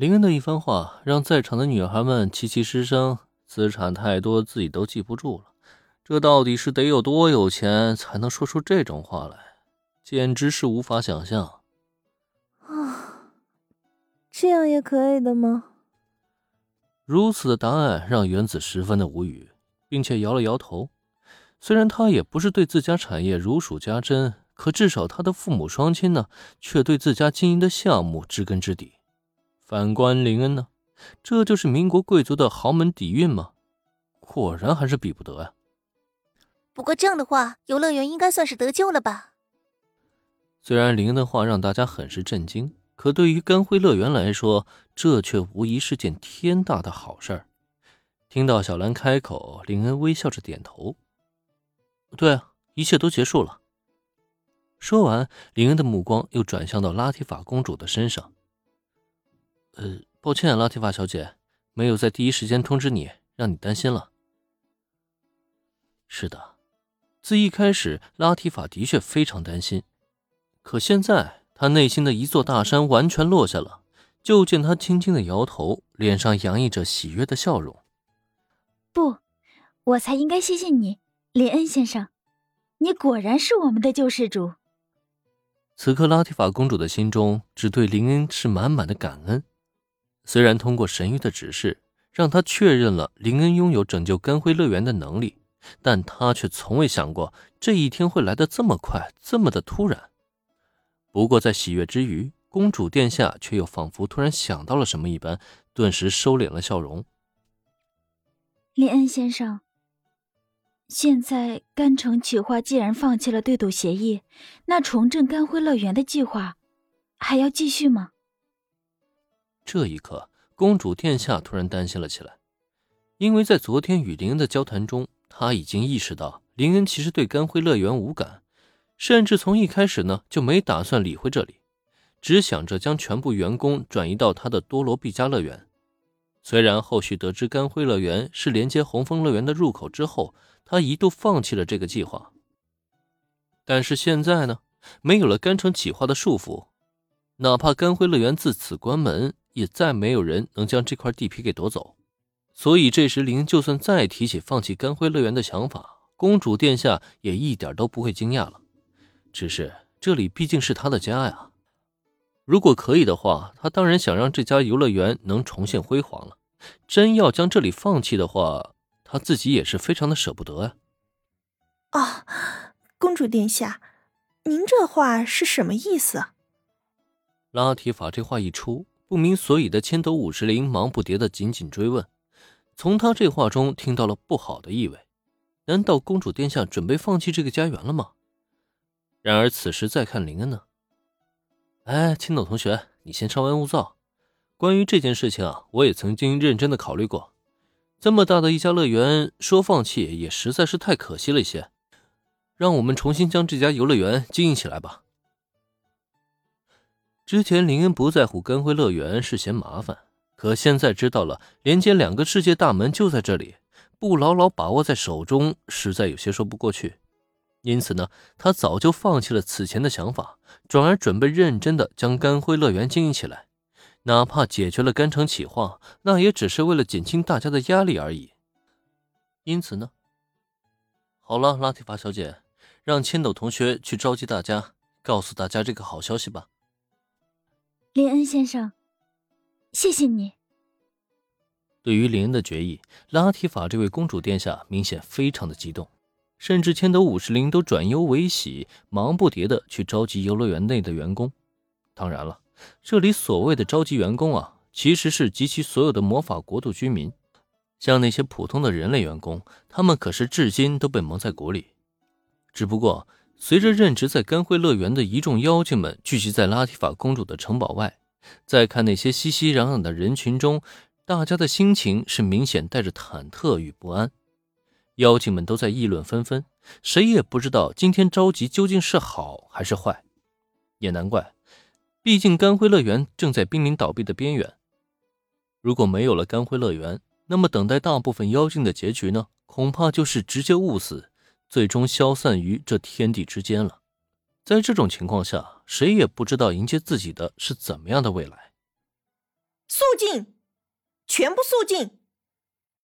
林恩的一番话让在场的女孩们齐齐失声，资产太多，自己都记不住了。这到底是得有多有钱才能说出这种话来？简直是无法想象。啊，这样也可以的吗？如此的答案让原子十分的无语，并且摇了摇头。虽然他也不是对自家产业如数家珍，可至少他的父母双亲呢，却对自家经营的项目知根知底。反观林恩呢，这就是民国贵族的豪门底蕴吗？果然还是比不得呀。不过这样的话，游乐园应该算是得救了吧？虽然林恩的话让大家很是震惊，可对于甘辉乐园来说，这却无疑是件天大的好事儿。听到小兰开口，林恩微笑着点头：“对啊，一切都结束了。”说完，林恩的目光又转向到拉提法公主的身上。呃，抱歉，拉提法小姐，没有在第一时间通知你，让你担心了。是的，自一开始，拉提法的确非常担心，可现在他内心的一座大山完全落下了。就见他轻轻的摇头，脸上洋溢着喜悦的笑容。不，我才应该谢谢你，林恩先生，你果然是我们的救世主。此刻，拉提法公主的心中只对林恩是满满的感恩。虽然通过神谕的指示，让他确认了林恩拥有拯救甘辉乐园的能力，但他却从未想过这一天会来得这么快，这么的突然。不过在喜悦之余，公主殿下却又仿佛突然想到了什么一般，顿时收敛了笑容。林恩先生，现在甘城企划既然放弃了对赌协议，那重振甘辉乐园的计划还要继续吗？这一刻，公主殿下突然担心了起来，因为在昨天与林恩的交谈中，她已经意识到林恩其实对甘辉乐园无感，甚至从一开始呢就没打算理会这里，只想着将全部员工转移到他的多罗毕加乐园。虽然后续得知甘辉乐园是连接红枫乐园的入口之后，他一度放弃了这个计划，但是现在呢，没有了甘城企划的束缚，哪怕甘辉乐园自此关门。也再没有人能将这块地皮给夺走，所以这时林就算再提起放弃甘辉乐园的想法，公主殿下也一点都不会惊讶了。只是这里毕竟是他的家呀，如果可以的话，他当然想让这家游乐园能重现辉煌了。真要将这里放弃的话，他自己也是非常的舍不得呀。啊，公主殿下，您这话是什么意思？拉提法这话一出。不明所以的千斗五十铃忙不迭的紧紧追问，从他这话中听到了不好的意味。难道公主殿下准备放弃这个家园了吗？然而此时再看林恩呢？哎，千斗同学，你先稍安勿躁。关于这件事情啊，我也曾经认真的考虑过。这么大的一家乐园，说放弃也实在是太可惜了一些。让我们重新将这家游乐园经营起来吧。之前林恩不在乎跟辉乐园是嫌麻烦，可现在知道了连接两个世界大门就在这里，不牢牢把握在手中，实在有些说不过去。因此呢，他早就放弃了此前的想法，转而准备认真的将甘辉乐园经营起来。哪怕解决了甘城企划，那也只是为了减轻大家的压力而已。因此呢，好了，拉提法小姐，让千斗同学去召集大家，告诉大家这个好消息吧。林恩先生，谢谢你。对于林恩的决议，拉提法这位公主殿下明显非常的激动，甚至千斗五十铃都转忧为喜，忙不迭的去召集游乐园内的员工。当然了，这里所谓的召集员工啊，其实是集齐所有的魔法国度居民。像那些普通的人类员工，他们可是至今都被蒙在鼓里。只不过。随着任职在甘辉乐园的一众妖精们聚集在拉提法公主的城堡外，再看那些熙熙攘攘的人群中，大家的心情是明显带着忐忑与不安。妖精们都在议论纷纷，谁也不知道今天召集究竟是好还是坏。也难怪，毕竟甘辉乐园正在濒临倒闭的边缘。如果没有了甘辉乐园，那么等待大部分妖精的结局呢？恐怕就是直接误死。最终消散于这天地之间了。在这种情况下，谁也不知道迎接自己的是怎么样的未来。肃静，全部肃静。